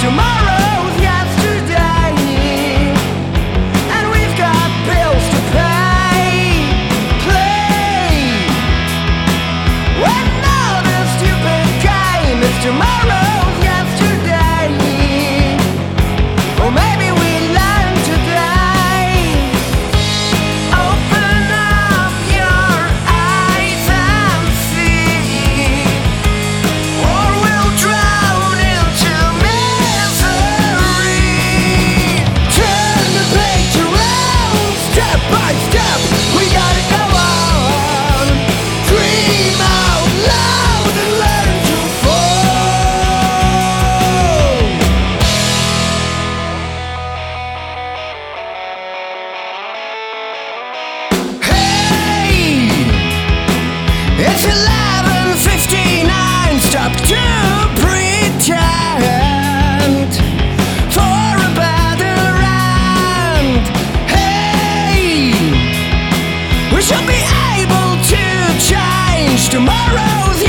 tomorrow. tomorrows